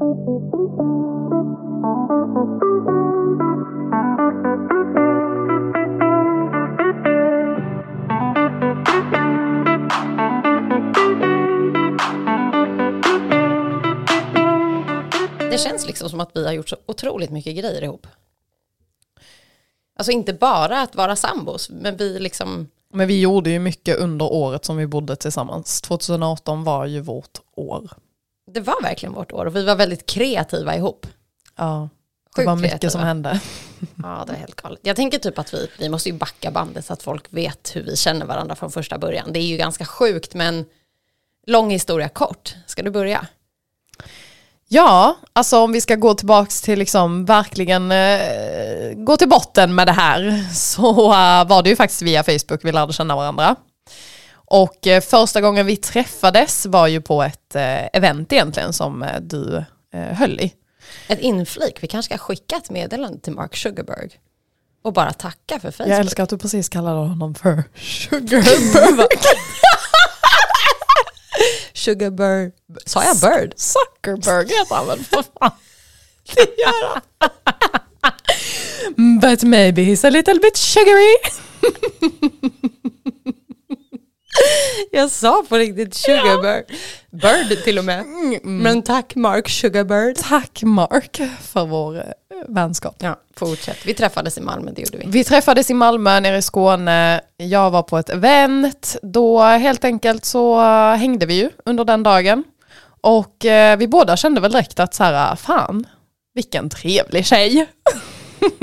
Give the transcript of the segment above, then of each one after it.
Det känns liksom som att vi har gjort så otroligt mycket grejer ihop. Alltså inte bara att vara sambos, men vi liksom... Men vi gjorde ju mycket under året som vi bodde tillsammans. 2018 var ju vårt år. Det var verkligen vårt år och vi var väldigt kreativa ihop. Ja, det Sjukt var mycket kreativa. som hände. Ja, det är helt galet. Jag tänker typ att vi, vi måste ju backa bandet så att folk vet hur vi känner varandra från första början. Det är ju ganska sjukt, men lång historia kort. Ska du börja? Ja, alltså om vi ska gå tillbaks till liksom verkligen eh, gå till botten med det här så eh, var det ju faktiskt via Facebook vi lärde känna varandra. Och eh, första gången vi träffades var ju på ett eh, event egentligen som eh, du eh, höll i. Ett inflik. Vi kanske ska skicka ett meddelande till Mark Sugarberg och bara tacka för Facebook. Jag älskar att du precis kallade honom för Sugarberg. Sugarberg. Sa jag bird? Zuckerberg heter han väl för fan. Det gör han. But maybe he's a little bit sugary. Jag sa på riktigt Sugarbird. Bird till och med. Men tack Mark Sugarbird. Tack Mark för vår eh, vänskap. Ja, fortsätt. Vi träffades i Malmö, det gjorde vi. Vi träffades i Malmö nere i Skåne. Jag var på ett event. Då helt enkelt så eh, hängde vi ju under den dagen. Och eh, vi båda kände väl direkt att så här, fan, vilken trevlig tjej.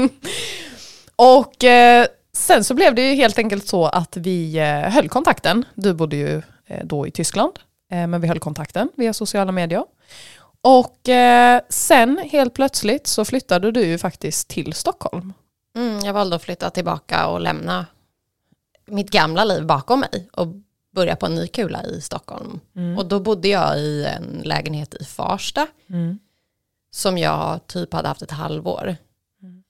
och eh, sen så blev det ju helt enkelt så att vi eh, höll kontakten. Du bodde ju eh, då i Tyskland, eh, men vi höll kontakten via sociala medier. Och sen helt plötsligt så flyttade du ju faktiskt till Stockholm. Mm, jag valde att flytta tillbaka och lämna mitt gamla liv bakom mig och börja på en ny kula i Stockholm. Och då bodde jag i en lägenhet i Farsta som jag typ hade haft ett halvår.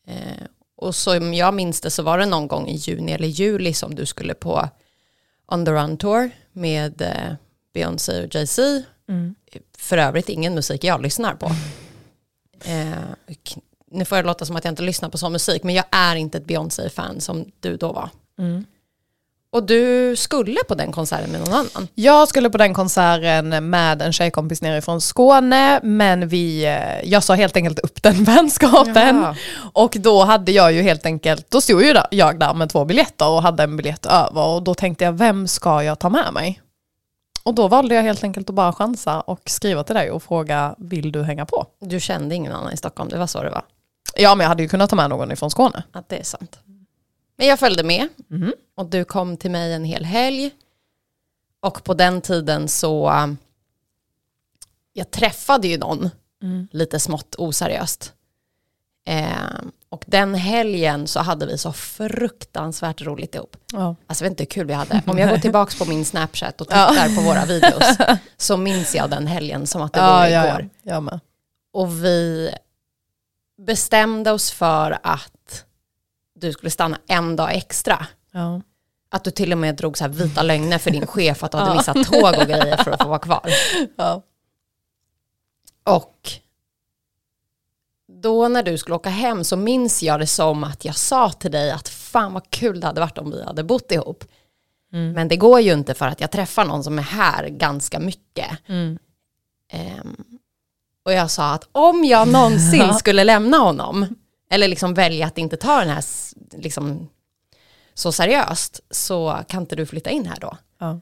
Eh, och som jag minns det så var det någon gång i juni eller juli som du skulle på On the Run Tour med eh, Beyoncé och Jay-Z. För övrigt ingen musik jag lyssnar på. Eh, nu får jag låta som att jag inte lyssnar på sån musik, men jag är inte ett Beyoncé-fan som du då var. Och du skulle på den konserten med någon annan. Jag skulle på den konserten med en tjejkompis nerifrån Skåne, men vi, eh, jag sa helt enkelt upp den vänskapen. Jaha. Och då hade jag ju helt enkelt, då stod ju jag där med två biljetter och hade en biljett över och då tänkte jag, vem ska jag ta med mig? Och då valde jag helt enkelt att bara chansa och skriva till dig och fråga, vill du hänga på? Du kände ingen annan i Stockholm, det var så det var. Ja, men jag hade ju kunnat ta med någon ifrån Skåne. Att det är sant. Men jag följde med och du kom till mig en hel helg. Och på den tiden så, um, jag träffade ju någon lite smått oseriöst. Eh, och den helgen så hade vi så fruktansvärt roligt ihop. Ja. Alltså jag vet inte hur kul vi hade. Om jag går tillbaka på min Snapchat och tittar på våra videos så minns jag den helgen som att det Ja, vore ja, igår. ja. Och vi bestämde oss för att du skulle stanna en dag extra. Ja. Att du till och med drog så här vita lögner för din chef att du hade missat tåg och grejer för att få vara kvar. Ja. Och då när du skulle åka hem så minns jag det som att jag sa till dig att fan vad kul det hade varit om vi hade bott ihop. Men det går ju inte för att jag träffar någon som är här ganska mycket. Ehm, och jag sa att om jag någonsin skulle lämna honom, eller liksom välja att inte ta den här liksom, så seriöst, så kan inte du flytta in här då? Ja.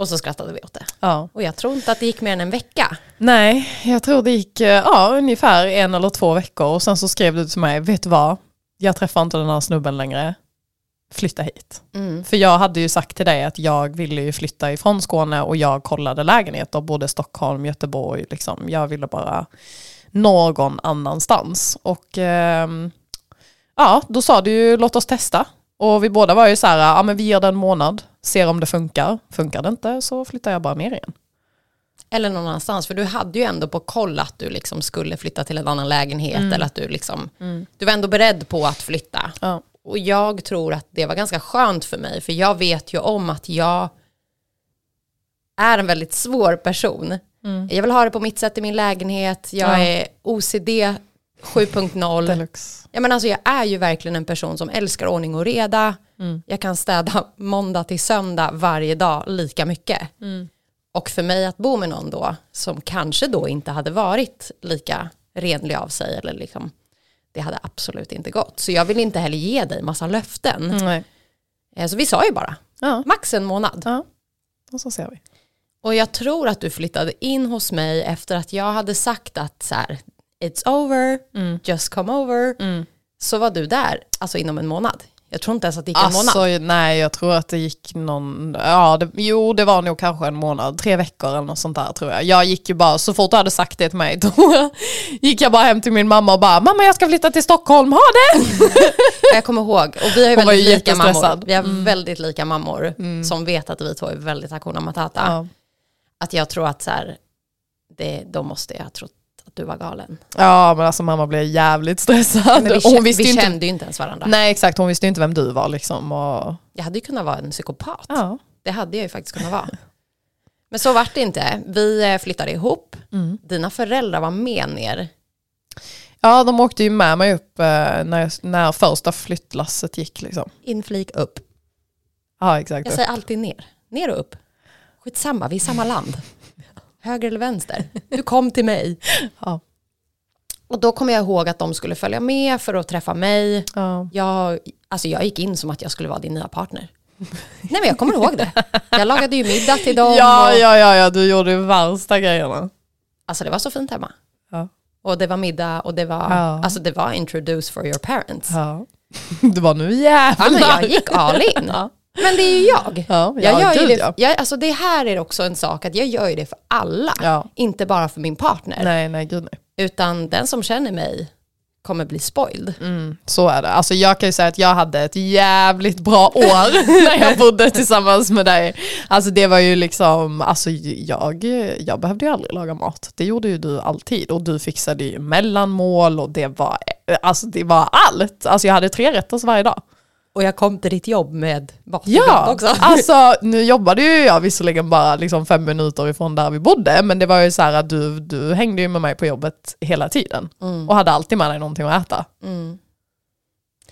Och så skrattade vi åt det. Ja. Och jag tror inte att det gick mer än en vecka. Nej, jag tror det gick eh, ja, ungefär en eller två veckor och sen så skrev du till mig, vet du vad? Jag träffar inte den här snubben längre. Flytta hit. Mm. För jag hade ju sagt till dig att jag ville ju flytta ifrån Skåne och jag kollade lägenheter, både Stockholm, Göteborg, liksom. jag ville bara någon annanstans. Och ehm, ja, då sa du ju låt oss testa. Och vi båda var ju så här, ja men vi ger det en månad, ser om det funkar. Funkar det inte så flyttar jag bara ner igen. Eller någon annanstans, för du hade ju ändå på koll att du liksom skulle flytta till en annan lägenhet. Eller att du liksom, du var ändå beredd på att flytta. Ja. Och jag tror att det var ganska skönt för mig, för jag vet ju om att jag är en väldigt svår person. Jag vill ha det på mitt sätt i min lägenhet. Jag Ja. är OCD 7.0. Deluxe. Ja, men alltså, jag är ju verkligen en person som älskar ordning och reda. Jag kan städa måndag till söndag varje dag lika mycket. Och för mig att bo med någon då, som kanske då inte hade varit lika renlig av sig, eller liksom, det hade absolut inte gått. Så jag vill inte heller ge dig massa löften. Nej. Eh, Så vi sa ju bara, Ja. max en månad. ja, och så ser vi. Och jag tror att du flyttade in hos mig efter att jag hade sagt att så här, it's over, just come over. Så var du där, alltså inom en månad. Jag tror inte ens att det gick en månad. Alltså, nej, jag tror att det gick någon, ja, det, jo det var nog kanske en månad, tre veckor eller något sånt där tror jag. Jag gick ju bara, så fort du hade sagt det till mig, då gick jag bara hem till min mamma och bara, mamma jag ska flytta till Stockholm, ha det! Jag kommer ihåg, och vi har ju Hon väldigt ju lika mammor. Vi har väldigt lika mammor som vet att vi två är väldigt Hakuna Matata. Ja. Att jag tror att så här, det, då måste jag ha trott att du var galen. ja men alltså mamma blev jävligt stressad. Men vi, hon visste vi inte, kände ju inte ens varandra. nej exakt, hon visste ju inte vem du var liksom. Och, Jag hade ju kunnat vara en psykopat. ja. Det hade jag ju faktiskt kunnat vara. Men så vart det inte. Vi eh, flyttade ihop. Mm. Dina föräldrar var med ner. ja, de åkte ju med mig upp eh, när, när första flyttlasset gick liksom. Inflik upp. Ja exakt. Jag säger alltid ner. Ner och upp. Skitsamma, vi är i samma land. Höger eller vänster. Du kom till mig. Ja. Och då kommer jag ihåg att de skulle följa med för att träffa mig. Ja. Jag, alltså jag gick in som att jag skulle vara din nya partner. Nej men jag kommer ihåg det. Jag lagade ju middag till dem. Ja, och, ja, ja, ja, du gjorde ju värsta grejerna. Alltså det var så fint hemma. Ja. Och det var middag och det var, Ja. alltså det var introduce for your parents. Ja. Du var nu jävlar. Ja, men jag gick all in. Ja. Men det är ju jag. Ja, Jag ja, gör ju det, ja. jag, alltså det här är också en sak att jag gör ju det för alla. Ja. Inte bara för min partner. Nej, nej, gud nej. Utan den som känner mig kommer bli spoiled. Mm, så är det. Alltså jag kan ju säga att jag hade ett jävligt bra år när jag bodde tillsammans med dig. Alltså det var ju liksom, alltså jag, jag behövde ju aldrig laga mat. Det gjorde ju du alltid och du fixade ju mellanmål och det var, alltså det var allt. Alltså jag hade tre rätter varje dag. Och jag kom till ditt jobb med vattenbrott Ja, också. alltså nu jobbade ju jag visserligen bara liksom fem minuter ifrån där vi bodde, men det var ju så här att du, du hängde ju med mig på jobbet hela tiden och hade alltid med dig någonting att äta.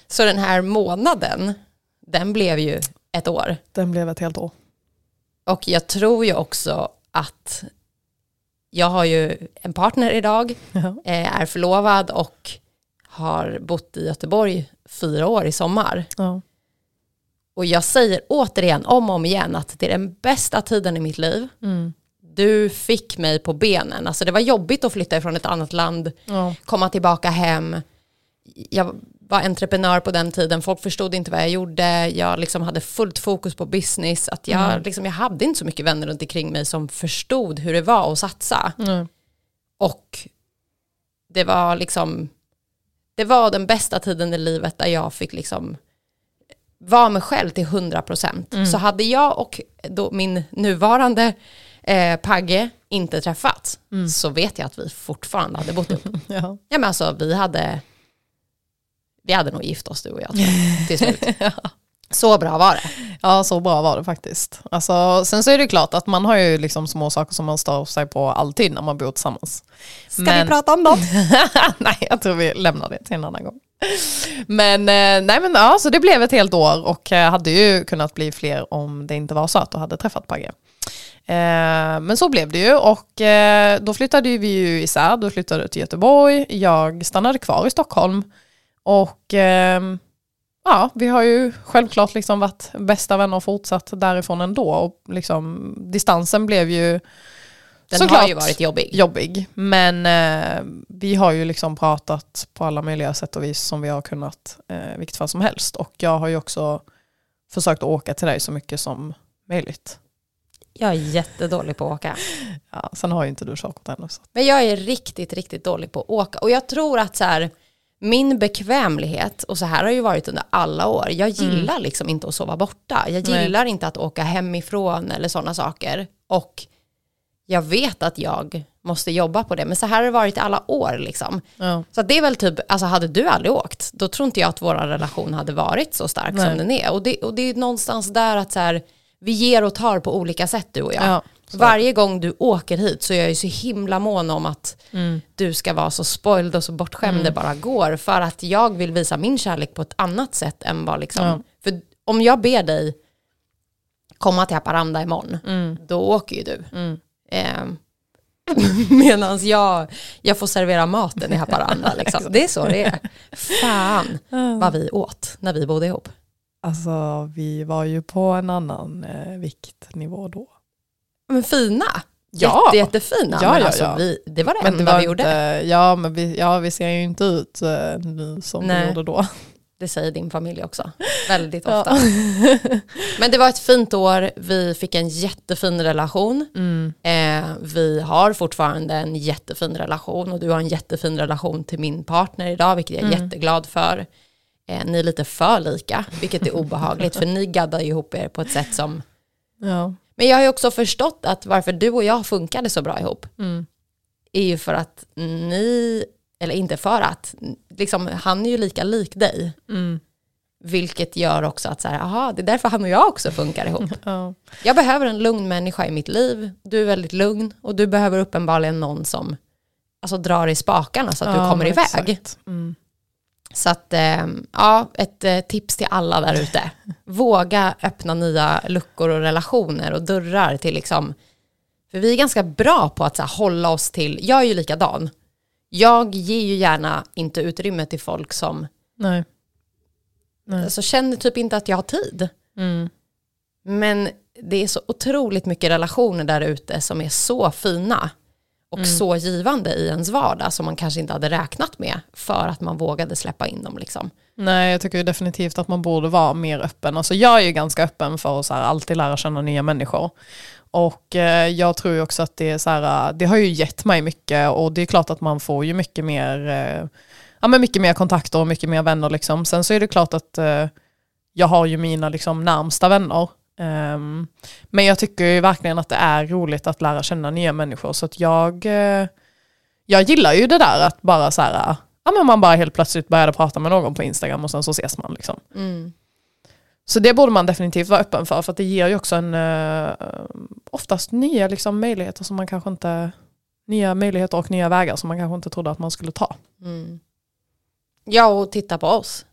Så den här månaden, den blev ju ett år. Den blev ett helt år. Och jag tror ju också att jag har ju en partner idag, Ja. eh, är förlovad och har bott i Göteborg fyra år i sommar. Ja. Och jag säger återigen, om och om igen, att det är den bästa tiden i mitt liv. Du fick mig på benen. Alltså det var jobbigt att flytta ifrån ett annat land, Ja. komma tillbaka hem. Jag var entreprenör på den tiden, folk förstod inte vad jag gjorde. Jag liksom hade fullt fokus på business. Att jag, liksom, jag hade inte så mycket vänner runt omkring mig som förstod hur det var att satsa. Mm. Och det var liksom, det var den bästa tiden i livet där jag fick liksom vara mig själv till 100%. Så hade jag och då min nuvarande eh, Pagge inte träffats så vet jag att vi fortfarande hade bott ihop. Ja. Ja men alltså vi hade, vi hade nog gift oss du och jag tror till slut. Så bra var det. ja, så bra var det faktiskt. Alltså, sen så är det klart att man har ju liksom små saker som man stör sig på alltid när man bor tillsammans. Ska Men- vi prata om något? nej, jag tror vi lämnar det till en annan gång. Men, eh, nej, men ja, så det blev ett helt år och eh, hade ju kunnat bli fler om det inte var så att du hade träffat Pagge. Eh, men så blev det ju och då flyttade vi ju isär, du flyttade till Göteborg, jag stannade kvar i Stockholm och ja, vi har ju självklart liksom varit bästa vänner och fortsatt därifrån ändå och liksom distansen blev ju Den Såklart. har ju varit jobbig. jobbig. Men eh, vi har ju liksom pratat på alla möjliga sätt och vis som vi har kunnat, eh, vilket fall som helst. Och jag har ju också försökt åka till dig så mycket som möjligt. Jag är jättedålig på att åka. Ja, sen har ju inte du körkort ännu. Men jag är riktigt, riktigt dålig på att åka. Och jag tror att så här, min bekvämlighet, och så här har det ju varit under alla år, jag gillar liksom inte att sova borta. Jag Nej. gillar inte att åka hemifrån eller sådana saker. Och jag vet att jag måste jobba på det, men så här har det varit i alla år liksom. Ja. Så det är väl typ, alltså hade du aldrig åkt, då tror inte jag att vår relation hade varit så stark Nej. som den är. Och det, och det är någonstans där att så här, vi ger och tar på olika sätt du och jag. Ja. Varje gång du åker hit så är jag ju så himla mån om att Mm. du ska vara så spoiled och så bortskämd det bara går. För att jag vill visa min kärlek på ett annat sätt än vad liksom... Ja. För om jag ber dig komma till Haparanda imorgon, Mm. då åker ju du. Eh, Medan jag, jag får servera maten i Haparanda. Liksom. Det är så det är. Fan vad vi åt när vi bodde ihop. Alltså vi var ju på en annan eh, viktnivå då. Men fina. Ja. Jätte, jättefina. Ja, men ja, alltså, ja. Vi, det var det Men det enda var vi gjorde. inte, ja men vi, ja, vi ser ju inte ut eh, nu som Nej. vi gjorde då. Det säger din familj också. Väldigt ofta. Men det var ett fint år. Vi fick en jättefin relation. Mm. Eh, vi har fortfarande en jättefin relation och du har en jättefin relation till min partner idag, vilket jag är Mm. jätteglad för. Eh, ni är lite för lika, vilket är obehagligt, för ni gaddar ihop er på ett sätt som... Ja. Men jag har ju också förstått att varför du och jag funkade så bra ihop, Mm. är ju för att ni, eller inte för att, liksom, han är ju lika lik dig. Mm. Vilket gör också att så här, aha, det är därför han och jag också funkar ihop. Ja. Jag behöver en lugn människa i mitt liv. Du är väldigt lugn och du behöver uppenbarligen någon som alltså, drar i spakarna så att du Ja, kommer men iväg. Mm. Så att, eh, ja, ett eh, tips till alla där ute. Våga öppna nya luckor och relationer och dörrar till liksom, för vi är ganska bra på att så här, hålla oss till, jag är ju likadan. Jag ger ju gärna inte utrymme till folk som Nej. Nej. alltså, känner typ inte att jag har tid. Mm. Men det är så otroligt mycket relationer där ute som är så fina och Mm. så givande i ens vardag som man kanske inte hade räknat med för att man vågade släppa in dem. Liksom. Nej, jag tycker ju definitivt att man borde vara mer öppen. Alltså jag är ju ganska öppen för att så här, alltid lära känna nya människor. Och eh, jag tror ju också att det är så här, det har ju gett mig mycket och det är klart att man får ju mycket mer, eh, ja men mycket mer kontakter och mycket mer vänner liksom. Sen så är det klart att eh, jag har ju mina liksom närmsta vänner. Ehm, men jag tycker ju verkligen att det är roligt att lära känna nya människor så att jag, eh, jag gillar ju det där att bara så här, ja men man bara helt plötsligt började prata med någon på Instagram och sen så ses man liksom. Så det borde man definitivt vara öppen för, för att det ger ju också en eh, oftast nya liksom, möjligheter som man kanske inte, nya möjligheter och nya vägar som man kanske inte trodde att man skulle ta. Mm. Ja, och titta på oss.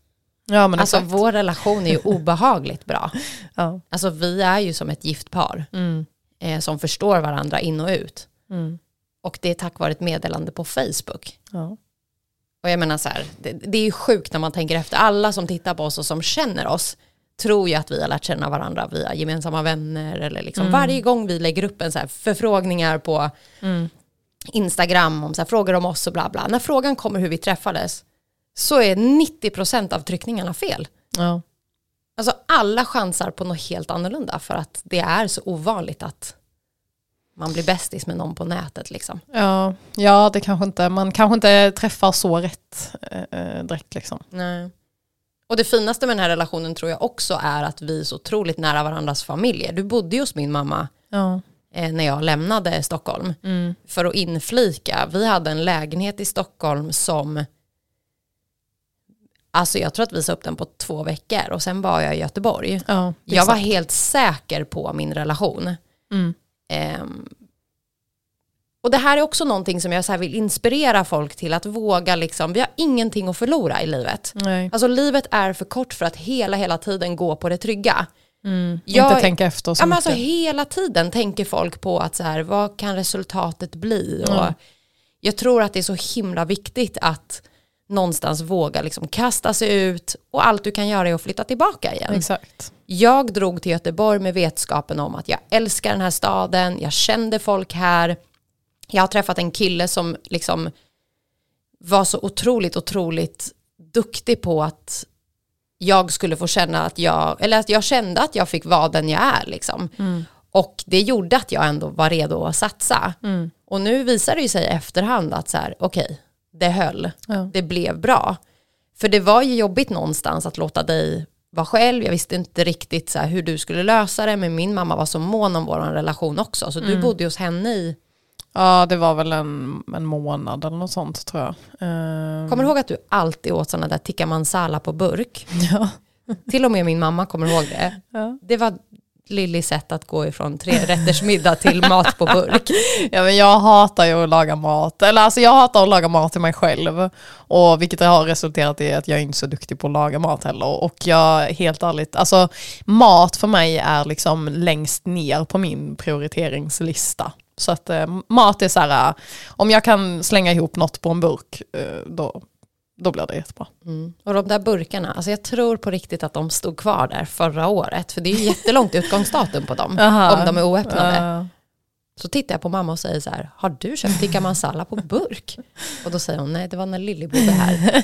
Ja men Alltså exakt. vår relation är ju obehagligt bra. Ja. Alltså vi är ju som ett gift par Mm. eh, som förstår varandra in och ut. Mm. Och det är tack vare ett meddelande på Facebook. Ja. Och jag menar så här, det, det är ju sjukt när man tänker efter. Alla som tittar på oss och som känner oss tror ju att vi har lärt känna varandra via gemensamma vänner. Eller liksom varje gång vi lägger upp en så förfrågningar på Mm. Instagram om så frågor om oss och bla bla. När frågan kommer hur vi träffades så är 90% av tryckningarna fel. Ja. Alltså alla chansar på något helt annorlunda för att det är så ovanligt att man blir bästis med någon på nätet liksom. Ja. ja, det kanske inte, man kanske inte träffar så rätt eh, direkt liksom. Nej. Och det finaste med den här relationen tror jag också är att vi är så otroligt nära varandras familjer. Du bodde ju hos min mamma Ja. eh, när jag lämnade Stockholm. Mm. För att inflika, vi hade en lägenhet i Stockholm som Alltså jag tror att vi sa upp den på två veckor och sen var jag i Göteborg. Ja, Jag var helt säker på min relation. Mm. Ehm, och det här är också någonting som jag så vill inspirera folk till att våga liksom, vi har ingenting att förlora i livet. Nej. Alltså livet är för kort för att hela, hela tiden gå på det trygga. Mm. Jag- inte tänka efter så Ja, men mycket. alltså, hela tiden tänker folk på att så här, vad kan resultatet bli? Och Ja. Jag tror att det är så himla viktigt att någonstans våga liksom kasta sig ut och allt du kan göra är att flytta tillbaka igen. Exakt. Jag drog till Göteborg med vetskapen om att jag älskar den här staden, jag kände folk här, jag har träffat en kille som liksom var så otroligt, otroligt duktig på att jag skulle få känna att jag, eller att jag kände att jag fick vara den jag är liksom. Och det gjorde att jag ändå var redo att satsa. Mm. Och nu visar det ju sig i efterhand att så här, okej, det höll Ja. det blev bra. För det var ju jobbigt någonstans att låta dig vara själv. Jag visste inte riktigt så hur du skulle lösa det, men min mamma var så mån om vår relation också. Så du bodde hos henne i, ja, det var väl en, en månad eller något sånt tror jag. Ehm, kommer du ihåg att du alltid åt sådana där tikka mansala på burk? Ja. Till och med min mamma kommer ihåg det. Ja. Det var Lillis sätt att gå ifrån tre rätters middag till mat på burk. Ja, men jag hatar ju att laga mat, eller alltså jag hatar att laga mat till mig själv. Och vilket har resulterat i att jag är inte är så duktig på att laga mat heller. Och jag, helt ärligt, alltså mat för mig är liksom längst ner på min prioriteringslista. Så att eh, mat är så här, eh, om jag kan slänga ihop något på en burk, eh, då, då blir det jättebra. Mm. Och de där burkarna, alltså jag tror på riktigt att de stod kvar där förra året. För det är ju jättelångt utgångsdatum på dem, Aha. om de är oöppnade. Uh, Så tittar jag på mamma och säger så här, har du köpt tikka masala på burk? Och då säger hon, nej det var när Lilly bodde här.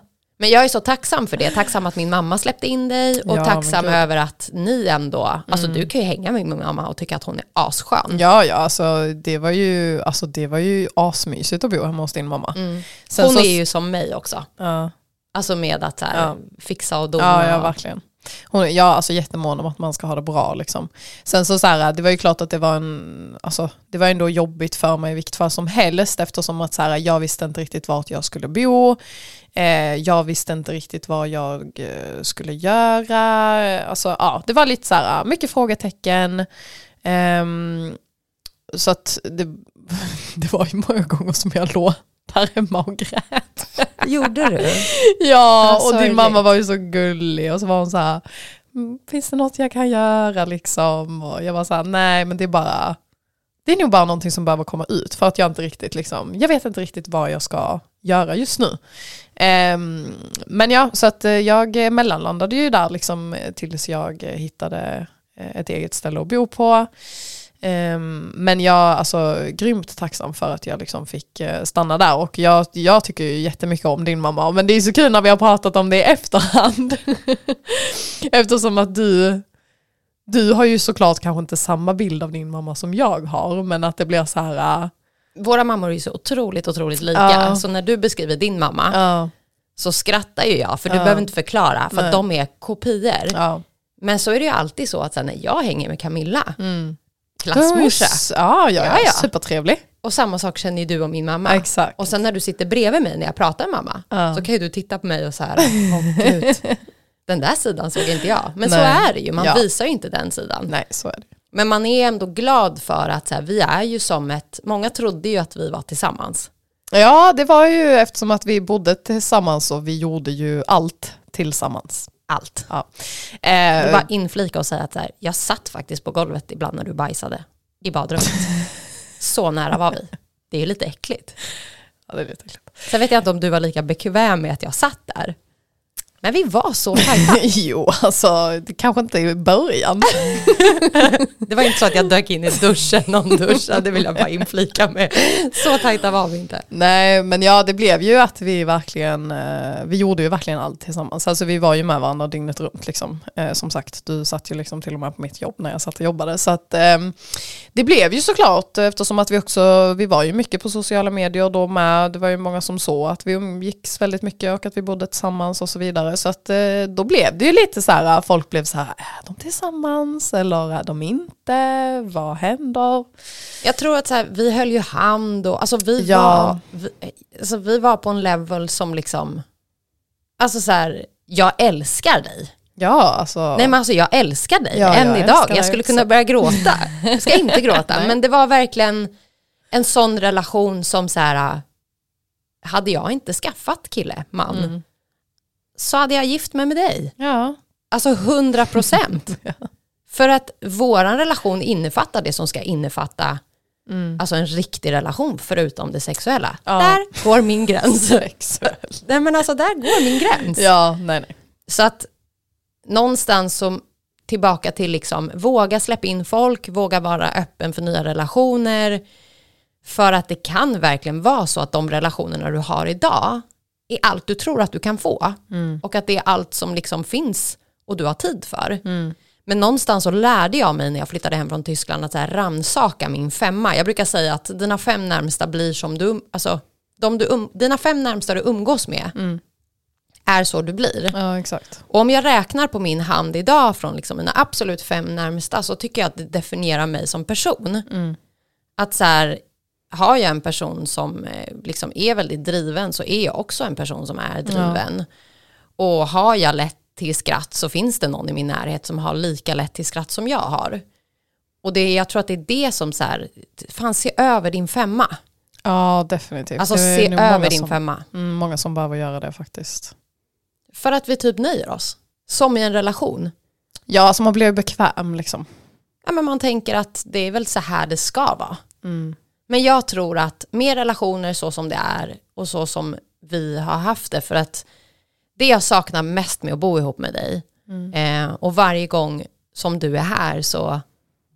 Men jag är så tacksam för det, tacksam att min mamma släppte in dig och Ja, tacksam över att ni ändå, alltså du kan ju hänga med min mamma och tycka att hon är asskön. ja, ja, alltså det var ju, alltså, det var ju asmysigt att bo hemma hos din mamma. Mm. Hon så- är ju som mig också, Ja. alltså med att här, Ja. fixa och dona. Ja, ja verkligen. Hon är ja, alltså jättemån om att man ska ha det bra. Liksom. Sen så, så här, det var ju klart att det var en, alltså, det var ändå jobbigt för mig i vilket fall som helst eftersom att så här, jag visste inte riktigt vart jag skulle bo. Eh, jag visste inte riktigt vad jag eh, skulle göra. Alltså, ja, det var lite så här, mycket frågetecken. Ehm, så att det, det var ju många gånger som jag låg där hemma och grät. Gjorde du? Ja, och din mamma var ju så gullig och så var hon så här, "Mm, finns det något jag kan göra liksom? Och jag var så här, nej men det är bara, det är nog bara någonting som behöver komma ut för att jag inte riktigt liksom, jag vet inte riktigt vad jag ska göra just nu. Um, men ja, så att eh, jag mellanlandade ju där liksom eh, tills jag hittade eh, ett eget ställe att bo på. Um, men jag är alltså grymt tacksam för att jag liksom fick stanna där och jag, jag tycker ju jättemycket om din mamma men det är så kul när vi har pratat om det i efterhand. Eftersom att du, du har ju såklart kanske inte samma bild av din mamma som jag har men att det blir så här, äh, Våra mammor är ju så otroligt, otroligt lika. Ja. Så när du beskriver din mamma ja, så skrattar ju jag, för du Ja. behöver inte förklara, för de är kopior. Men så är det ju alltid så att sen när jag hänger med Camilla, Mm. klassmorsa, Ja, ja, Ja, ja, supertrevlig. och samma sak känner ju du och min mamma. Exakt. Och sen när du sitter bredvid mig när jag pratar med mamma, så kan ju du titta på mig och så här, åh gud, den där sidan såg inte jag. Men så Nej. är det ju, man Ja. visar ju inte den sidan. Nej, så är det. Men man är ändå glad för att så här, vi är ju som ett, många trodde ju att vi var tillsammans. Ja, det var ju eftersom att vi bodde tillsammans och vi gjorde ju allt tillsammans. Allt. Ja. Eh, bara inflika och säga att så här, jag satt faktiskt på golvet ibland när du bajsade i badrummet. så nära var vi. Det är ju lite äckligt. ja, det är lite äckligt. Sen vet jag inte om du var lika bekväm med att jag satt där. Men vi var så tajta. jo, alltså det kanske inte i början. Det var inte så att jag dök in i duschen, någon duschade, det vill jag bara inflika med. Så tajta var vi inte. Nej, men ja, det blev ju att vi verkligen, eh, vi gjorde ju verkligen allt tillsammans. Alltså vi var ju med varandra dygnet runt liksom. Eh, som sagt, du satt ju liksom till och med på mitt jobb när jag satt och jobbade. Så att eh, det blev ju såklart, eftersom att vi också, vi var ju mycket på sociala medier då med. Det var ju många som såg att vi umgicks väldigt mycket och att vi bodde tillsammans och så vidare. Så att eh, då blev det ju lite så här, folk blev så här, är de tillsammans eller är de inte? Vad händer? Jag tror att så här, vi höll ju hand och alltså vi, Ja. var, vi, alltså vi var på en level som liksom, alltså så här, jag älskar dig. Ja, alltså. Nej men alltså jag älskar dig Ja, än jag idag. Jag skulle också. kunna börja gråta. Jag ska inte gråta, men det var verkligen en sån relation som så här, hade jag inte skaffat kille, man, Mm. Så hade jag gift mig med dig. Ja. Alltså 100 procent. För att våran relation innefattar det som ska innefatta Mm. alltså en riktig relation förutom det sexuella. Ja. Där går min gräns. Nej men alltså där går min gräns. Ja, nej nej. Så att någonstans som tillbaka till liksom våga släppa in folk, våga vara öppen för nya relationer. För att det kan verkligen vara så att de relationerna du har idag är allt du tror att du kan få. Och att det är allt som liksom finns och du har tid för. Men någonstans så lärde jag mig när jag flyttade hem från Tyskland att så här ransaka min femma. Jag brukar säga att dina fem närmsta blir som du, alltså de du um, dina fem närmsta du umgås med är så du blir. Ja, exakt. Och om jag räknar på min hand idag från liksom mina absolut fem närmsta så tycker jag att det definierar mig som person. Att så här, har jag en person som eh, liksom är väldigt driven så är jag också en person som är driven. Och har jag lätt till skratt så finns det någon i min närhet som har lika lätt till skratt som jag har. Och det, jag tror att det är det som så här, fan se över din femma. Ja, definitivt. Alltså se över din som, femma. Mm, många som behöver göra det faktiskt. För att vi typ nöjer oss. Som i en relation. Ja, alltså man blir bekväm liksom. Ja, men man tänker att det är väl så här det ska vara. Mm. Men jag tror att mer relationer så som det är och så som vi har haft det. För att det jag saknar mest med att bo ihop med dig eh, och varje gång som du är här så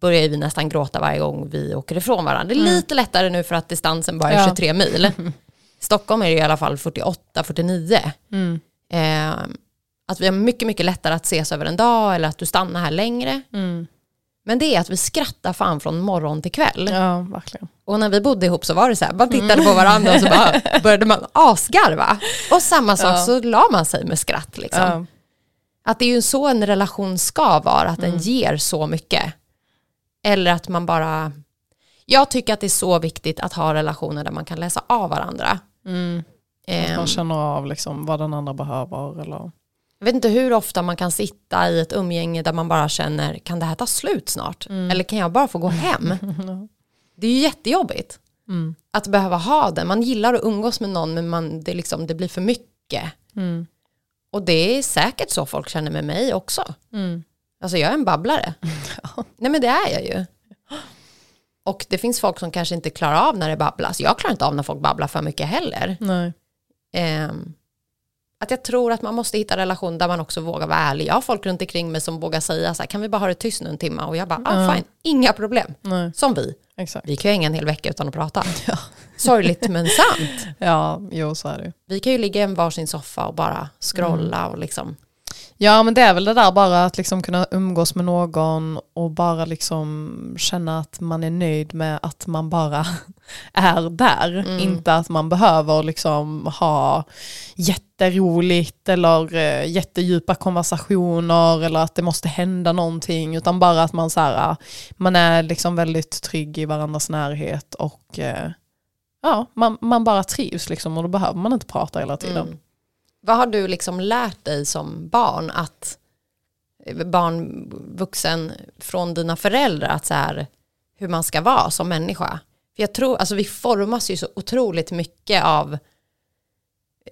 börjar vi nästan gråta varje gång vi åker ifrån varandra. Det är lite lättare nu för att distansen bara är Ja. 23 mil. Stockholm är det i alla fall 48-49. Mm. Eh, att vi har mycket, mycket lättare att ses över en dag eller att du stannar här längre. Mm. Men det är att vi skrattar fan från morgon till kväll. Ja, verkligen. Och när vi bodde ihop så var det så här, man tittade på varandra och så bara började man asgarva. Och samma sak Ja. så la man sig med skratt. Liksom. Ja. Att det är ju så en relation ska vara, att Mm. den ger så mycket. Eller att man bara... Jag tycker att det är så viktigt att ha relationer där man kan läsa av varandra. Mm. Att Ehm, man känner av liksom vad den andra behöver. Eller... Jag vet inte hur ofta man kan sitta i ett umgänge där man bara känner, kan det här ta slut snart? Mm. Eller kan jag bara få gå hem? Det är ju jättejobbigt Mm. att behöva ha det. Man gillar att umgås med någon men man, det, liksom, det blir för mycket. Mm. Och det är säkert så folk känner med mig också. Mm. Alltså jag är en babblare. Nej men det är jag ju. Och det finns folk som kanske inte klarar av när det babblas. Jag klarar inte av när folk babblar för mycket heller. Nej. Ehm, att jag tror att man måste hitta relation där man också vågar vara ärlig. Jag har folk runt omkring mig som vågar säga så här, kan vi bara ha det tyst nu en timme? Och jag bara, ah, Ja. fine, inga problem. Nej, Som vi. exakt. Vi kan ju hänga en hel vecka utan att prata. Sorgligt men sant. Ja, jo så är det. Vi kan ju ligga i en varsin soffa och bara scrolla och liksom. Ja men det är väl det där bara att liksom kunna umgås med någon och bara liksom känna att man är nöjd med att man bara är där. Inte att man behöver liksom ha jätteroligt eller eh, jättedjupa konversationer eller att det måste hända någonting utan bara att man, så här, man är liksom väldigt trygg i varandras närhet och eh, ja, man, man bara trivs liksom och då behöver man inte prata hela tiden. Mm. Vad har du liksom lärt dig som barn att barn, vuxen från dina föräldrar att så här, hur man ska vara som människa? För jag tror, alltså vi formas ju så otroligt mycket av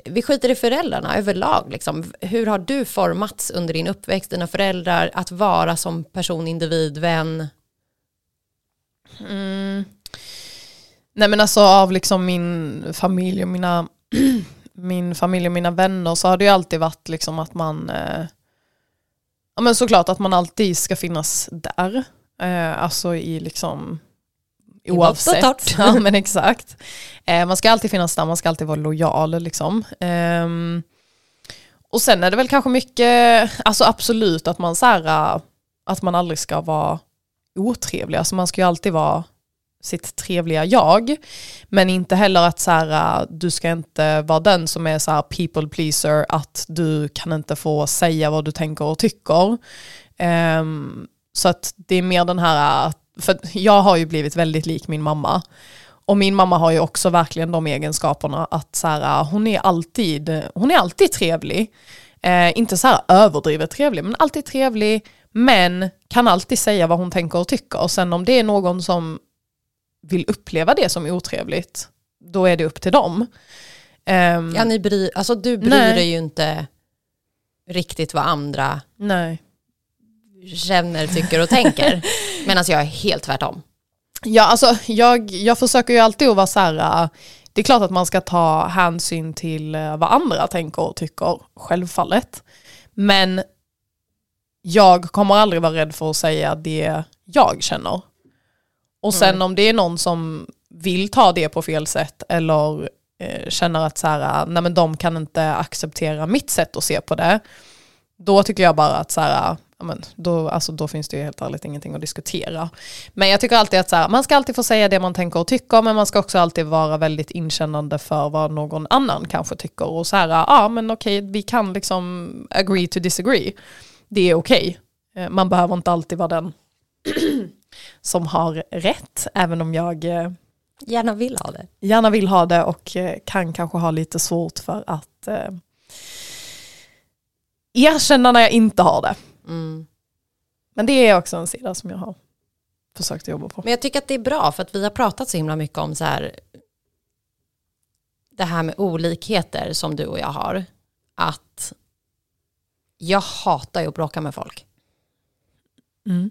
vi skiter i föräldrarna överlag. Liksom. Hur har du formats under din uppväxt, dina föräldrar, att vara som person, individ, vän? Mm. Nej men alltså av liksom min familj och mina, min familj och mina vänner så har det ju alltid varit liksom att man, eh, ja men såklart att man alltid ska finnas där. Eh, alltså i liksom I vått och oavsett. Ja men exakt. Eh, man ska alltid finnas där, man ska alltid vara lojal liksom. Ehm, och sen är det väl kanske mycket, alltså absolut att man så här, eh, att man aldrig ska vara otrevlig. Alltså man ska ju alltid vara sitt trevliga jag. Men inte heller att så här, äh, du ska inte vara den som är så här people pleaser, att du kan inte få säga vad du tänker och tycker. Um, så att det är mer den här, äh, för jag har ju blivit väldigt lik min mamma. Och min mamma har ju också verkligen de egenskaperna att så här, äh, hon, är alltid, hon är alltid trevlig. Eh, inte så här överdrivet trevlig, men alltid trevlig. Men kan alltid säga vad hon tänker och tycker. Och sen om det är någon som vill uppleva det som otrevligt, då är det upp till dem. Ehm, Ja, ni bry, alltså du bryr Nej. dig ju inte riktigt vad andra Nej. känner, tycker och tänker. Medan jag är helt tvärtom. Ja, alltså jag, jag försöker ju alltid att vara så här, äh, det är klart att man ska ta hänsyn till äh, vad andra tänker och tycker, självfallet. Men jag kommer aldrig vara rädd för att säga det jag känner. Och sen om det är någon som vill ta det på fel sätt eller eh, känner att så här, nej men de kan inte acceptera mitt sätt att se på det, då tycker jag bara att så här, ja men då, alltså då finns det ju helt ärligt ingenting att diskutera. Men jag tycker alltid att så här, man ska alltid få säga det man tänker och tycker, men man ska också alltid vara väldigt inkännande för vad någon annan kanske tycker. Och så här, ja men okej, vi kan liksom agree to disagree. Det är okej. Eh, Man behöver inte alltid vara den som har rätt, även om jag eh, Gärna vill ha det. gärna vill ha det och eh, kan kanske ha lite svårt för att eh, erkänna när jag inte har det. Mm. Men det är också en sida som jag har försökt jobba på. Men jag tycker att det är bra för att vi har pratat så himla mycket om så här det här med olikheter som du och jag har. Att jag hatar ju att bråka med folk. Mm.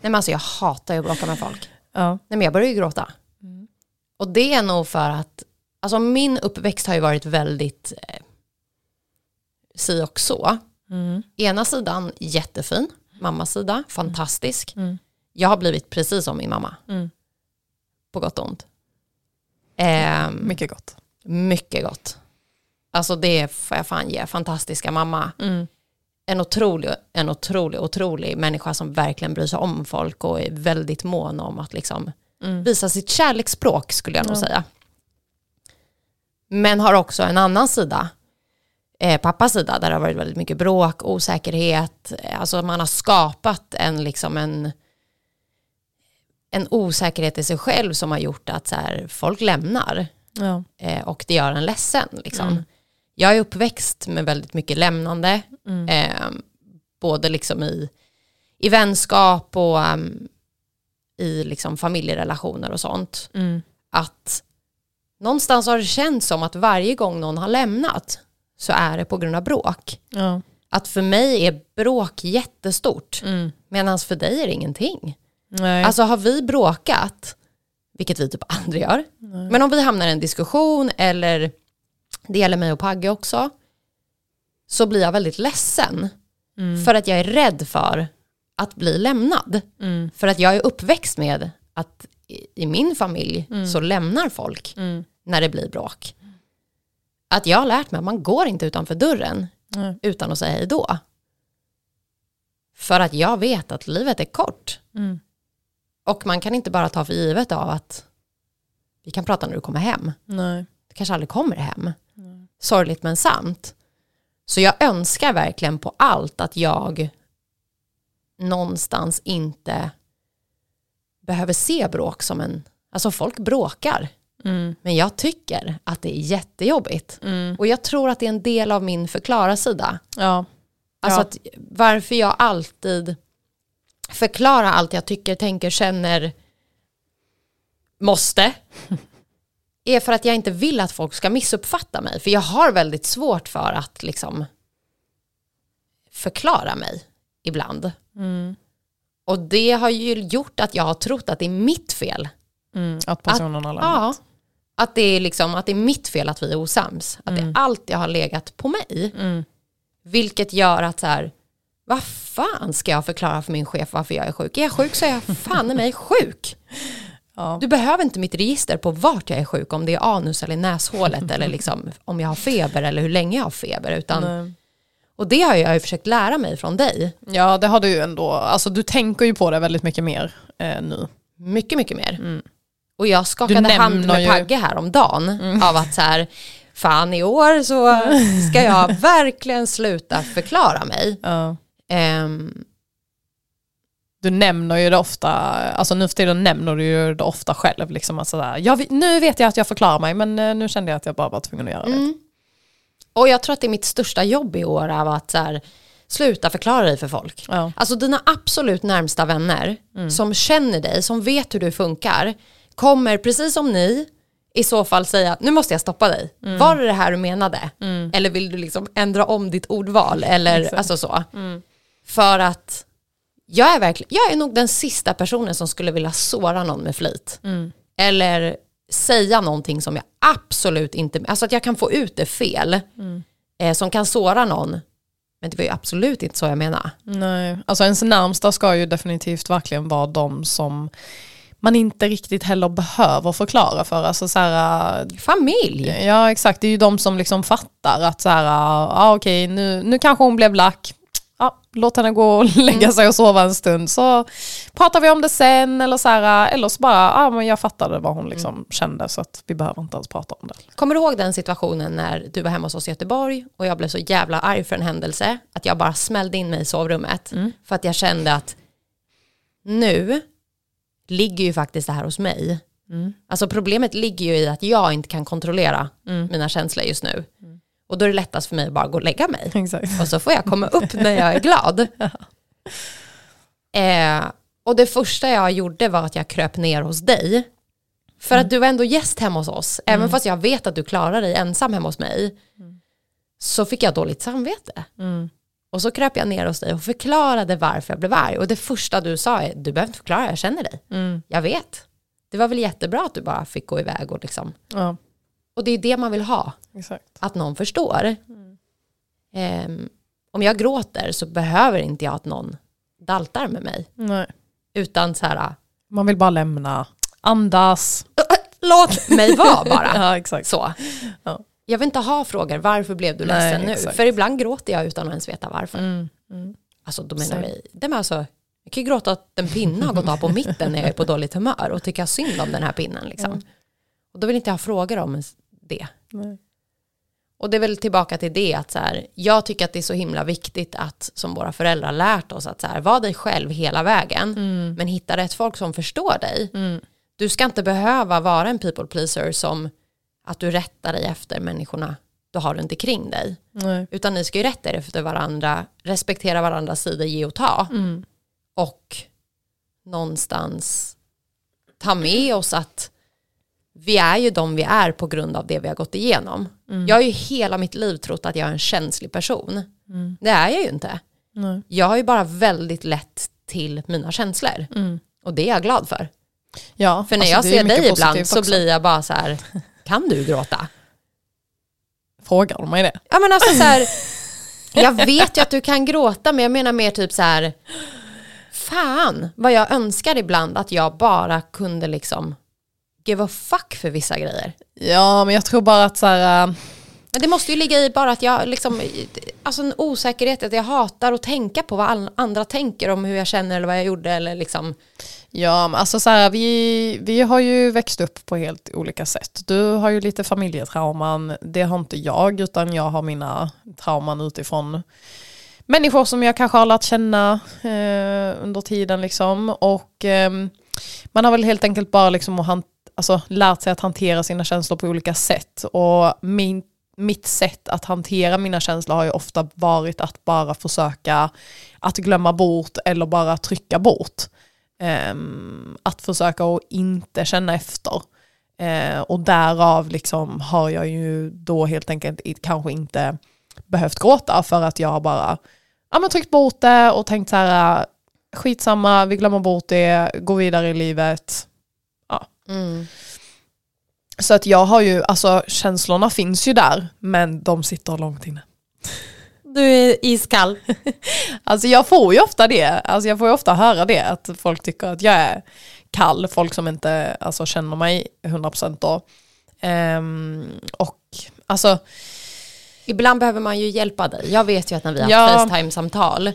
Nej men alltså jag hatar ju att bråka med folk. Ja. Nej men jag börjar ju gråta. Mm. Och det är nog för att, alltså min uppväxt har ju varit väldigt eh, si och så. Mm. Ena sidan jättefin, mammas sida fantastisk. Mm. Jag har blivit precis som min mamma, Mm. på gott och ont. Ehm, Mycket gott. mycket gott. Alltså det får jag fan ge, fantastiska mamma. En otrolig, en otrolig, otrolig människa som verkligen bryr sig om folk och är väldigt mån om att liksom Mm. visa sitt kärleksspråk skulle jag nog Ja. säga. Men har också en annan sida, eh, pappas sida, där det har varit väldigt mycket bråk, osäkerhet, eh, alltså man har skapat en, liksom en, en osäkerhet i sig själv som har gjort att så här, folk lämnar Ja. eh, och det gör en ledsen. Liksom. Mm. Jag är uppväxt med väldigt mycket lämnande, Mm. eh, både liksom i, i vänskap och ehm, i liksom familjerelationer och sånt. Mm. Att någonstans har det känts som att varje gång någon har lämnat så är det på grund av bråk. Ja. Att för mig är bråk jättestort, Mm. medan för dig är det ingenting. Nej. Alltså har vi bråkat, vilket vi typ aldrig gör, Nej. men om vi hamnar i en diskussion eller det gäller mig och Pagge också, så blir jag väldigt ledsen. Mm. För att jag är rädd för att bli lämnad. Mm. För att jag är uppväxt med att i, min familj Mm. så lämnar folk Mm. när det blir bråk. Att jag har lärt mig att man går inte utanför dörren utan att säga hej då. För att jag vet att livet är kort. Mm. Och man kan inte bara ta för givet av att vi kan prata när du kommer hem. Nej. Du kanske aldrig kommer hem. Sorgligt men sant. Så jag önskar verkligen på allt att jag någonstans inte behöver se bråk som en... Alltså folk bråkar. Mm. Men jag tycker att det är jättejobbigt. Mm. Och jag tror att det är en del av min förklara-sida. Ja. Alltså Ja. att varför jag alltid förklarar allt jag tycker, tänker, känner, måste, är för att jag inte vill att folk ska missuppfatta mig. För jag har väldigt svårt för att liksom förklara mig ibland. Mm. Och det har ju gjort att jag har trott att det är mitt fel. Mm. Att personen har Ja, lämnat. att det är, liksom, att det är mitt fel att vi är osams. Att Mm. det alltid har legat på mig. Mm. Vilket gör att så här, vad fan ska jag förklara för min chef varför jag är sjuk? Är jag sjuk så är jag fan i mig sjuk. Ja. Du behöver inte mitt register på vart jag är sjuk, om det är anus eller näshålet eller liksom, om jag har feber eller hur länge jag har feber. Utan, Nej. och det har jag ju försökt lära mig från dig, ja, det har du ju ändå. Alltså du tänker ju på det väldigt mycket mer eh, nu. mycket, mycket mer. Mm. Och jag skakade hand med ju- Pagge häromdagen av att så här, fan i år så ska jag verkligen sluta förklara mig. Ja. Ehm, Du nämner ju det ofta, alltså nu för tiden nämner du ju det ofta själv. Liksom, att sådär, jag, nu vet jag att jag förklarar mig men eh, nu kände jag att jag bara var tvungen att göra det. Mm. Och jag tror att det är mitt största jobb i år av att så här, sluta förklara dig för folk. Ja. Alltså dina absolut närmsta vänner Mm. som känner dig, som vet hur du funkar, kommer precis som ni i så fall säga, nu måste jag stoppa dig. Mm. Var det det här du menade? Eller vill du liksom ändra om ditt ordval? Eller Exakt. alltså så. Mm. För att jag är, verkligen, jag är nog den sista personen som skulle vilja såra någon med flit. Mm. Eller säga någonting som jag absolut inte, alltså att jag kan få ut det fel. Mm. Eh, som kan såra någon. Men det var ju absolut inte så jag menar. Nej, alltså ens närmsta ska ju definitivt verkligen vara de som man inte riktigt heller behöver förklara för. Alltså så här, Familj. ja exakt, det är ju de som liksom fattar att så här, ja okej nu, nu kanske hon blev lack, ja, låt henne gå och lägga sig och sova en stund så pratar vi om det sen eller så här, eller så bara, ja men jag fattade vad hon liksom kände så att vi behöver inte ens prata om det. Kommer du ihåg den situationen när du var hemma hos oss i Göteborg och jag blev så jävla arg för en händelse att jag bara smällde in mig i sovrummet Mm. för att jag kände att nu ligger ju faktiskt det här hos mig. Mm. Alltså problemet ligger ju i att jag inte kan kontrollera Mm. mina känslor just nu. Och då är det lättast för mig att bara gå och lägga mig. Exakt. Och så får jag komma upp när jag är glad. Eh, och det första jag gjorde var att jag kröp ner hos dig. För att du var ändå gäst hemma hos oss. Även fast jag vet att du klarar dig ensam hemma hos mig. Så fick jag dåligt samvete. Mm. Och så kröp jag ner hos dig och förklarade varför jag blev arg. Och det första du sa är, du behöver inte förklara, jag känner dig. Mm. Jag vet. Det var väl jättebra att du bara fick gå iväg och liksom. Ja, Och det är det man vill ha, exakt. att någon förstår. Ehm, om jag gråter så behöver inte jag att någon daltar med mig. Nej. Utan så här, Man vill bara lämna, andas. låt mig vara bara. Ja, exakt. Så. Ja. Jag vill inte ha frågor, varför blev du Nej, ledsen nu? exakt. För ibland gråter jag utan att ens veta varför. Mm. Mm. Alltså då menar vi, det med alltså, jag kan ju gråta att en pinne har gått av på mitten när jag är på dåligt humör och tycka synd om den här pinnen. Liksom. Mm. Och då vill inte jag ha frågor om det. Nej. Och det är väl tillbaka till det att så här, jag tycker att det är så himla viktigt att som våra föräldrar lärt oss att så här, var dig själv hela vägen Mm. men hitta rätt folk som förstår dig. Mm. Du ska inte behöva vara en people pleaser som att du rättar dig efter människorna du har runt omkring dig. Nej. Utan ni ska ju rätta er efter varandra, respektera varandras sidor, ge och ta. Mm. Och någonstans ta med oss att vi är ju de vi är på grund av det vi har gått igenom. Jag har ju hela mitt liv trott att jag är en känslig person. Mm. Det är jag ju inte. Nej. Jag har ju bara väldigt lätt till mina känslor. Mm. Och det är jag glad för. Ja, För när alltså, jag ser dig ibland positivt så också. blir jag bara så här, kan du gråta? Frågar de mig det? Ja men alltså så här, jag vet ju att du kan gråta men jag menar mer typ så här, fan vad jag önskar ibland att jag bara kunde liksom give a fuck för vissa grejer. Ja, men jag tror bara att så här, äh, Men det måste ju ligga i bara att jag liksom, alltså en osäkerhet att jag hatar att tänka på vad andra tänker om hur jag känner eller vad jag gjorde eller liksom. Ja, men alltså så här, vi, vi har ju växt upp på helt olika sätt. Du har ju lite familjetrauman, det har inte jag, utan jag har mina trauman utifrån människor som jag kanske har lärt känna eh, under tiden. Liksom. Och ehm, man har väl helt enkelt bara liksom han, alltså, lärt sig att hantera sina känslor på olika sätt. Och min, mitt sätt att hantera mina känslor har ju ofta varit att bara försöka att glömma bort eller bara trycka bort. Um, att försöka att inte känna efter. Uh, och därav liksom har jag ju då helt enkelt kanske inte behövt gråta för att jag har bara ja, men tryckt bort det och tänkt så här äh, skitsamma, vi glömmer bort det, går vidare i livet. Så att jag har ju, alltså känslorna finns ju där, men de sitter långt inne. Du är iskall. Alltså jag får ju ofta det, alltså jag får ju ofta höra det, att folk tycker att jag är kall, folk som inte alltså, känner mig 100% då. Ehm, och alltså, Ibland behöver man ju hjälpa dig. Jag vet ju att när vi har Ja. haft Facetime-samtal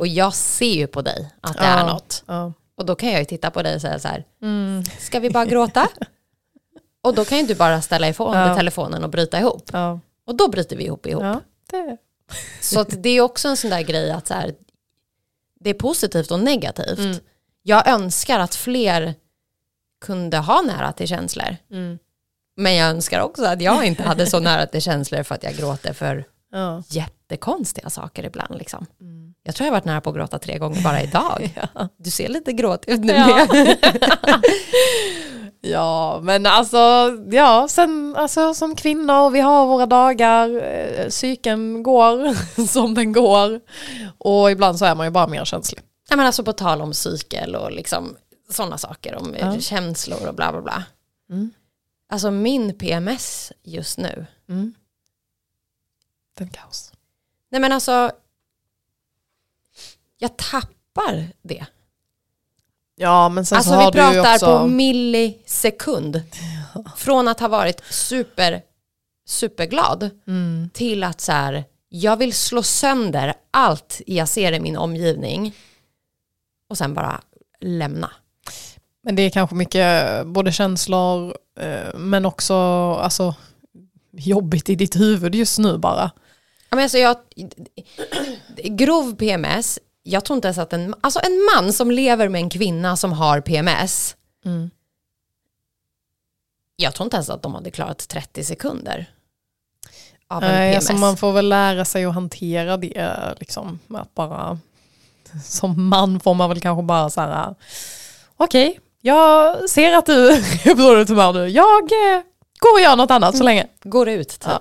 och jag ser ju på dig att det är Ja. något. ja. Och då kan jag ju titta på dig och säga så här, ska vi bara gråta? och då kan ju du bara ställa ifrån Ja. dig telefonen och bryta ihop. ja. Och då bryter vi ihop ihop. ja det, Så det är också en sån där grej att så här, det är positivt och negativt. Mm. Jag önskar att fler kunde ha nära till känslor. Mm. Men jag önskar också att jag inte hade så nära till känslor för att jag gråter för ja. jättekonstiga saker ibland. Liksom. Jag tror jag har varit nära på att gråta tre gånger bara idag. Du ser lite gråtig ut nu. Ja. Ja, men alltså, ja, sen alltså, som kvinnor, vi har våra dagar, eh, psyken går som den går och ibland så är man ju bara mer känslig. Nej, men alltså på tal om cykel och liksom sådana saker, om eh, Ja. känslor och bla bla bla. Mm. Alltså min PMS just nu, Mm. Den kaos. nej men alltså, jag tappar det. Ja, men sen Alltså så har vi du ju pratar också... på millisekund. Från att ha varit super, superglad Mm. till att så här, jag vill slå sönder allt jag ser i min omgivning och sen bara lämna. Men det är kanske mycket både känslor eh, men också alltså, jobbigt i ditt huvud just nu bara. Ja, men alltså jag, grov PMS, jag tror inte ens att en, alltså en man som lever med en kvinna som har PMS, Mm. jag tror inte ens att de hade klarat 30 sekunder. av en Nej, PMS. alltså man får väl lära sig att hantera det. Liksom, att bara, som man får man väl kanske bara så här, okej, jag ser att du är på dåligt humör nu. Jag eh, går och gör något annat så länge. Går ut typ. Ja.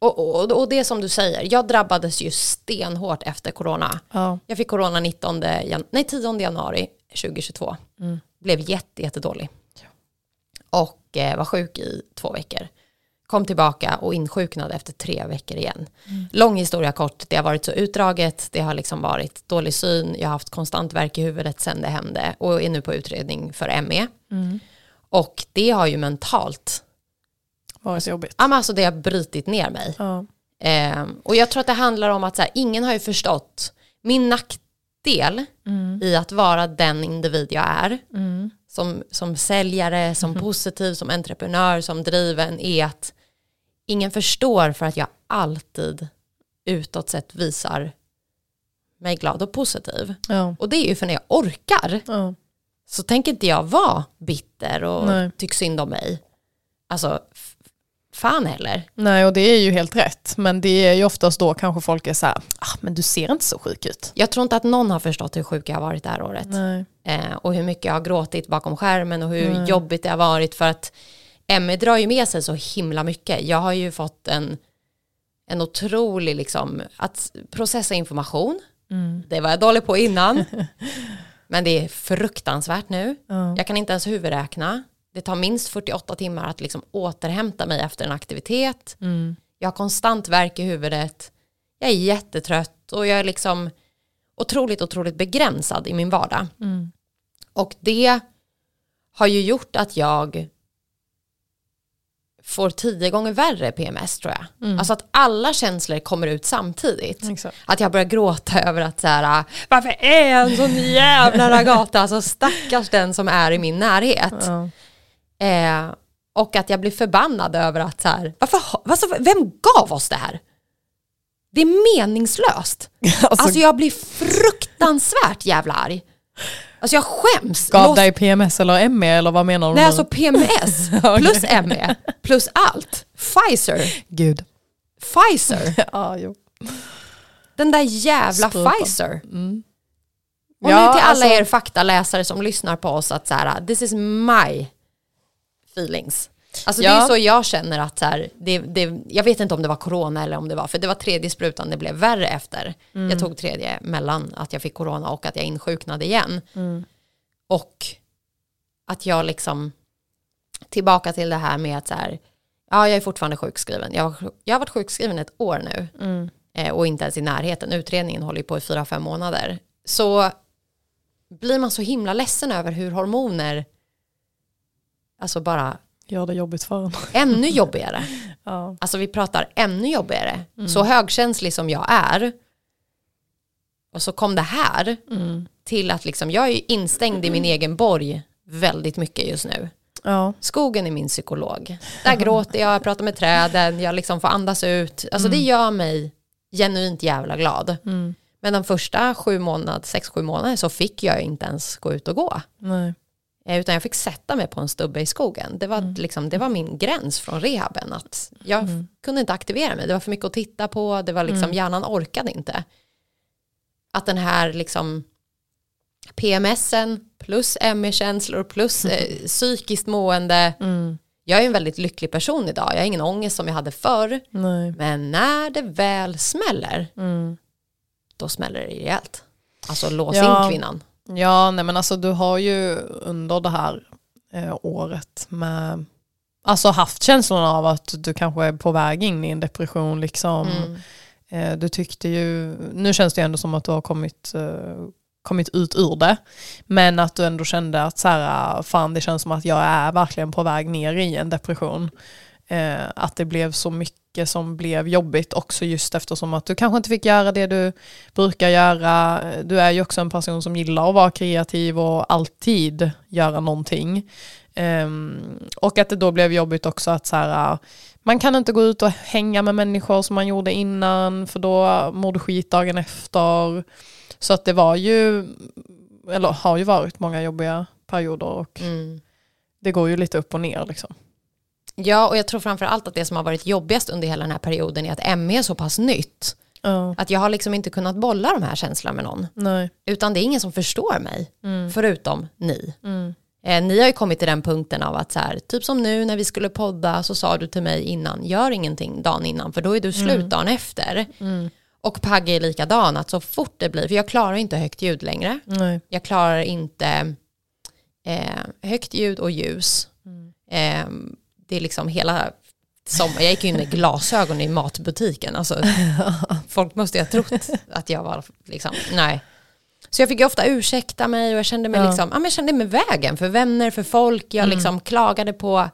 Och, och, och det som du säger, jag drabbades ju stenhårt efter corona. Ja. Jag fick corona 19 jan- nej, 10 januari 2022. Mm. Blev jätte, jättedålig. Och eh, var sjuk i två veckor. Kom tillbaka och insjuknade efter tre veckor igen. Lång historia kort, det har varit så utdraget, det har liksom varit dålig syn, jag har haft konstant värk i huvudet sedan det hände och är nu på utredning för ME. Mm. Och det har ju mentalt, Varit jobbigt. ja, men alltså det har brutit ner mig. Ja. Eh, och jag tror att det handlar om att så här, ingen har ju förstått min nackdel Mm. i att vara den individ jag är. Mm. Som, som säljare, som positiv, som entreprenör, som driven är att ingen förstår för att jag alltid utåt sett visar mig glad och positiv. Ja. Och det är ju för när jag orkar Ja. så tänker inte jag vara bitter och Nej. tyck synd om mig. Alltså, fan heller. Nej, och det är ju helt rätt. Men det är ju oftast då kanske folk är så här, ah, men du ser inte så sjuk ut. Jag tror inte att någon har förstått hur sjuk jag har varit det här året. Nej. eh, och hur mycket jag har gråtit bakom skärmen och hur Mm. jobbigt det har varit för att ME drar ju med sig så himla mycket. Jag har ju fått en, en otrolig, liksom, att processa information. Mm. Det var jag dålig på innan. men det är fruktansvärt nu. Ja. Jag kan inte ens huvudräkna. Det tar minst 48 timmar att liksom återhämta mig efter en aktivitet. Mm. Jag har konstant värk i huvudet. Jag är jättetrött och jag är liksom otroligt, otroligt begränsad i min vardag. Mm. Och det har ju gjort att jag får tio gånger värre PMS tror jag. Mm. Alltså att alla känslor kommer ut samtidigt. Exakt. Att jag börjar gråta över att så här, varför är jag en sån jävla ragata? Alltså stackars den som är i min närhet. Ja. Eh, och att jag blir förbannad över att så här, varför, alltså, vem gav oss det här? Det är meningslöst. Alltså, Alltså jag blir fruktansvärt jävla arg. Alltså jag skäms. gav dig PMS eller ME eller vad menar du? Nej nu? alltså PMS plus ME plus allt. Pfizer. Gud. Pfizer. Ja, jo. Den där jävla Sprutan. Pfizer. Mm. Och Ja, nu till alla alltså- er faktaläsare som lyssnar på oss att så här, this is my feelings. Alltså det är Ja. så jag känner att så här, det, det, jag vet inte om det var corona eller om det var, för det var tredje sprutan det blev värre efter. Mm. Jag tog tredje mellan att jag fick corona och att jag insjuknade igen. Mm. Och att jag liksom, tillbaka till det här med att så här, ja jag är fortfarande sjukskriven. Jag, jag har varit sjukskriven ett år nu Mm. eh, och inte ens i närheten. Utredningen håller ju på i fyra, fem månader. Så blir man så himla ledsen över hur hormoner, alltså bara Gör det jobbigt för en. ännu jobbigare. Ja. Alltså vi pratar ännu jobbigare. Så högkänslig som jag är. Och så kom det här Mm. till att liksom, jag är instängd i min egen borg väldigt mycket just nu. Ja. Skogen är min psykolog. Där gråter jag, jag pratar med träden, jag liksom får andas ut. Alltså det gör mig genuint jävla glad. Mm. Men de första sju månader, sex, sju månader så fick jag inte ens gå ut och gå. Nej. Eh, Utan jag fick sätta mig på en stubbe i skogen. Det var, liksom, det var min gräns från rehaben. Att jag f- kunde inte aktivera mig. Det var för mycket att titta på. Det var liksom, Hjärnan orkade inte. Att den här liksom, PMSen plus ME-känslor plus eh, psykiskt mående. Mm. Jag är en väldigt lycklig person idag. Jag har ingen ångest som jag hade förr. Nej. Men när det väl smäller, Mm. då smäller det rejält. Alltså lås Ja. in kvinnan. Ja, nej men alltså du har ju under det här eh, året med, alltså haft känslan av att du kanske är på väg in i en depression liksom. Mm. Eh, du tyckte ju, nu känns det ju ändå som att du har kommit, eh, kommit ut ur det. Men att du ändå kände att så här, fan det känns som att jag är verkligen på väg ner i en depression. Eh, att det blev så mycket som blev jobbigt också just eftersom att du kanske inte fick göra det du brukar göra. Du är ju också en person som gillar att vara kreativ och alltid göra någonting. Ehm, och att det då blev jobbigt också att så här, man kan inte gå ut och hänga med människor som man gjorde innan för då mår du skit dagen efter. Så att det var ju, eller har ju varit många jobbiga perioder och Mm. det går ju lite upp och ner liksom. Ja, och jag tror framför allt att det som har varit jobbigast under hela den här perioden är att ME är så pass nytt. Ja. Att jag har liksom inte kunnat bolla de här känslorna med någon. Nej. Utan det är ingen som förstår mig, Mm. förutom ni. Eh, ni har ju kommit till den punkten av att så här, typ som nu när vi skulle podda så sa du till mig innan, gör ingenting dagen innan för då är du slut Mm. dagen efter. Och Pagge är likadan, att så fort det blir, för jag klarar inte högt ljud längre. Nej. Jag klarar inte eh, högt ljud och ljus. Eh, det är liksom hela sommar. Jag gick in med glasögon i matbutiken. Alltså, folk måste ju ha trott att jag var liksom, nej. Så jag fick ju ofta ursäkta mig och jag kände mig Ja. liksom, ja, men jag kände mig vägen för vänner, för folk. Jag liksom klagade på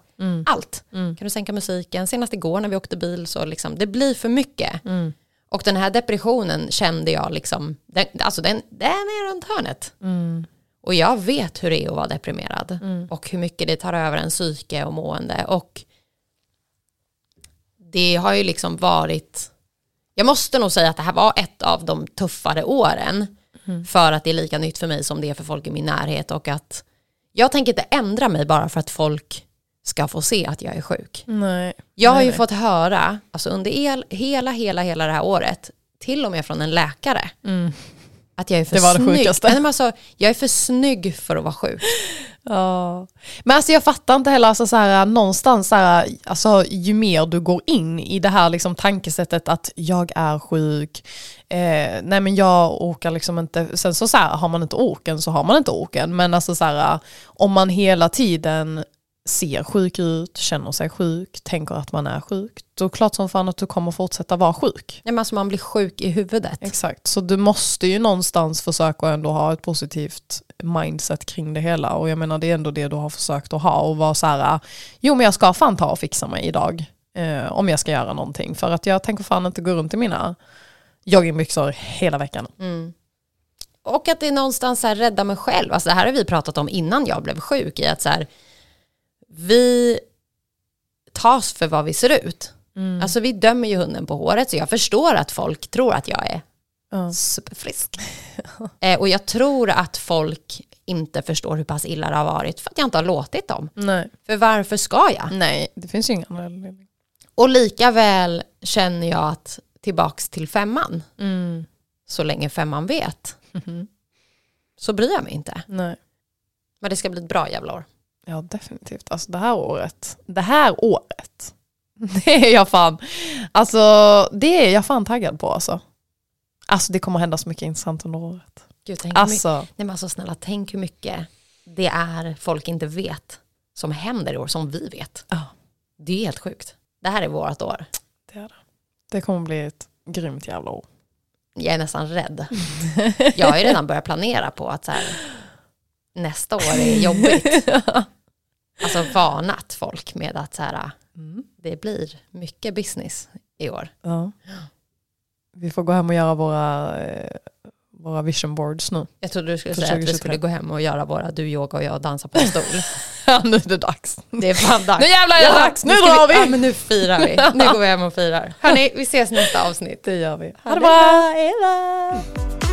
allt. Kan du sänka musiken? Senast igår när vi åkte bil så liksom, det blir för mycket. Och den här depressionen kände jag liksom, den, alltså den, den är runt hörnet. Och jag vet hur det är att vara deprimerad. Och hur mycket det tar över en psyke och mående. Och det har ju liksom varit, jag måste nog säga att det här var ett av de tuffare åren. För att det är lika nytt för mig som det är för folk i min närhet. Och att jag tänker inte ändra mig bara för att folk ska få se att jag är sjuk. Nej. Jag har Nej, ju nej. fått höra, alltså under el, hela, hela, hela det här året, till och med från en läkare, att jag är för. Det var det snygg. sjukaste. Nej, men Alltså, jag är för snygg för att vara sjuk. Ja. Men alltså jag fattar inte heller, alltså så här, någonstans så här, alltså, ju mer du går in i det här liksom, tankesättet att jag är sjuk, eh, nej men jag orkar liksom inte, sen så, så här, har man inte orken så har man inte orken, men alltså så här, om man hela tiden ser sjuk ut, känner sig sjuk, tänker att man är sjuk, då är det klart som fan att du kommer fortsätta vara sjuk. Nej, men alltså, man blir sjuk i huvudet. Exakt, så du måste ju någonstans försöka ändå ha ett positivt mindset kring det hela och jag menar det är ändå det du har försökt att ha och vara så här, jo men jag ska fan ta och fixa mig idag eh, om jag ska göra någonting för att jag tänker fan inte gå runt i mina joggingbyxor hela veckan. Och att det är någonstans så här, rädda mig själv. Alltså, det här har vi pratat om innan jag blev sjuk. I att så här, vi tas för vad vi ser ut. Alltså vi dömer ju hunden på håret så jag förstår att folk tror att jag är Ja. superfrisk. eh, och jag tror att folk inte förstår hur pass illa det har varit för att jag inte har låtit dem. Nej. För varför ska jag? Nej, det finns ju ingen anledning. Och lika väl känner jag att tillbaks till femman, Mm. så länge femman vet, så bryr jag mig inte. Nej. Men det ska bli ett bra jävla år. Ja definitivt. Alltså det här året, det här året, det är jag fan, alltså det är jag fan taggad på alltså. Alltså det kommer hända så mycket intressant under året. Gud, tänk hur mycket, Alltså, nej men alltså snälla, tänk hur mycket det är folk inte vet som händer i år, som vi vet. ja Det är helt sjukt. Det här är vårt år. det är det. Det kommer bli ett grymt jävla år. Jag är nästan rädd. Jag har ju redan börjat planera på att så här, nästa år är jobbigt. Alltså varnat folk med att så här, det blir mycket business i år. Ja. Vi får gå hem och göra våra, eh, våra vision boards nu. Jag trodde du skulle säga att vi 2023. skulle gå hem och göra våra du yoga och jag dansa på en stol. Ja, nu är det dags. Det är fan dags. Nu jävlar är det dags, nu ska drar vi! Ja men nu firar vi. Nu går vi hem och firar. Hörni, vi ses nästa avsnitt. Det gör vi. Ha det bra, hej!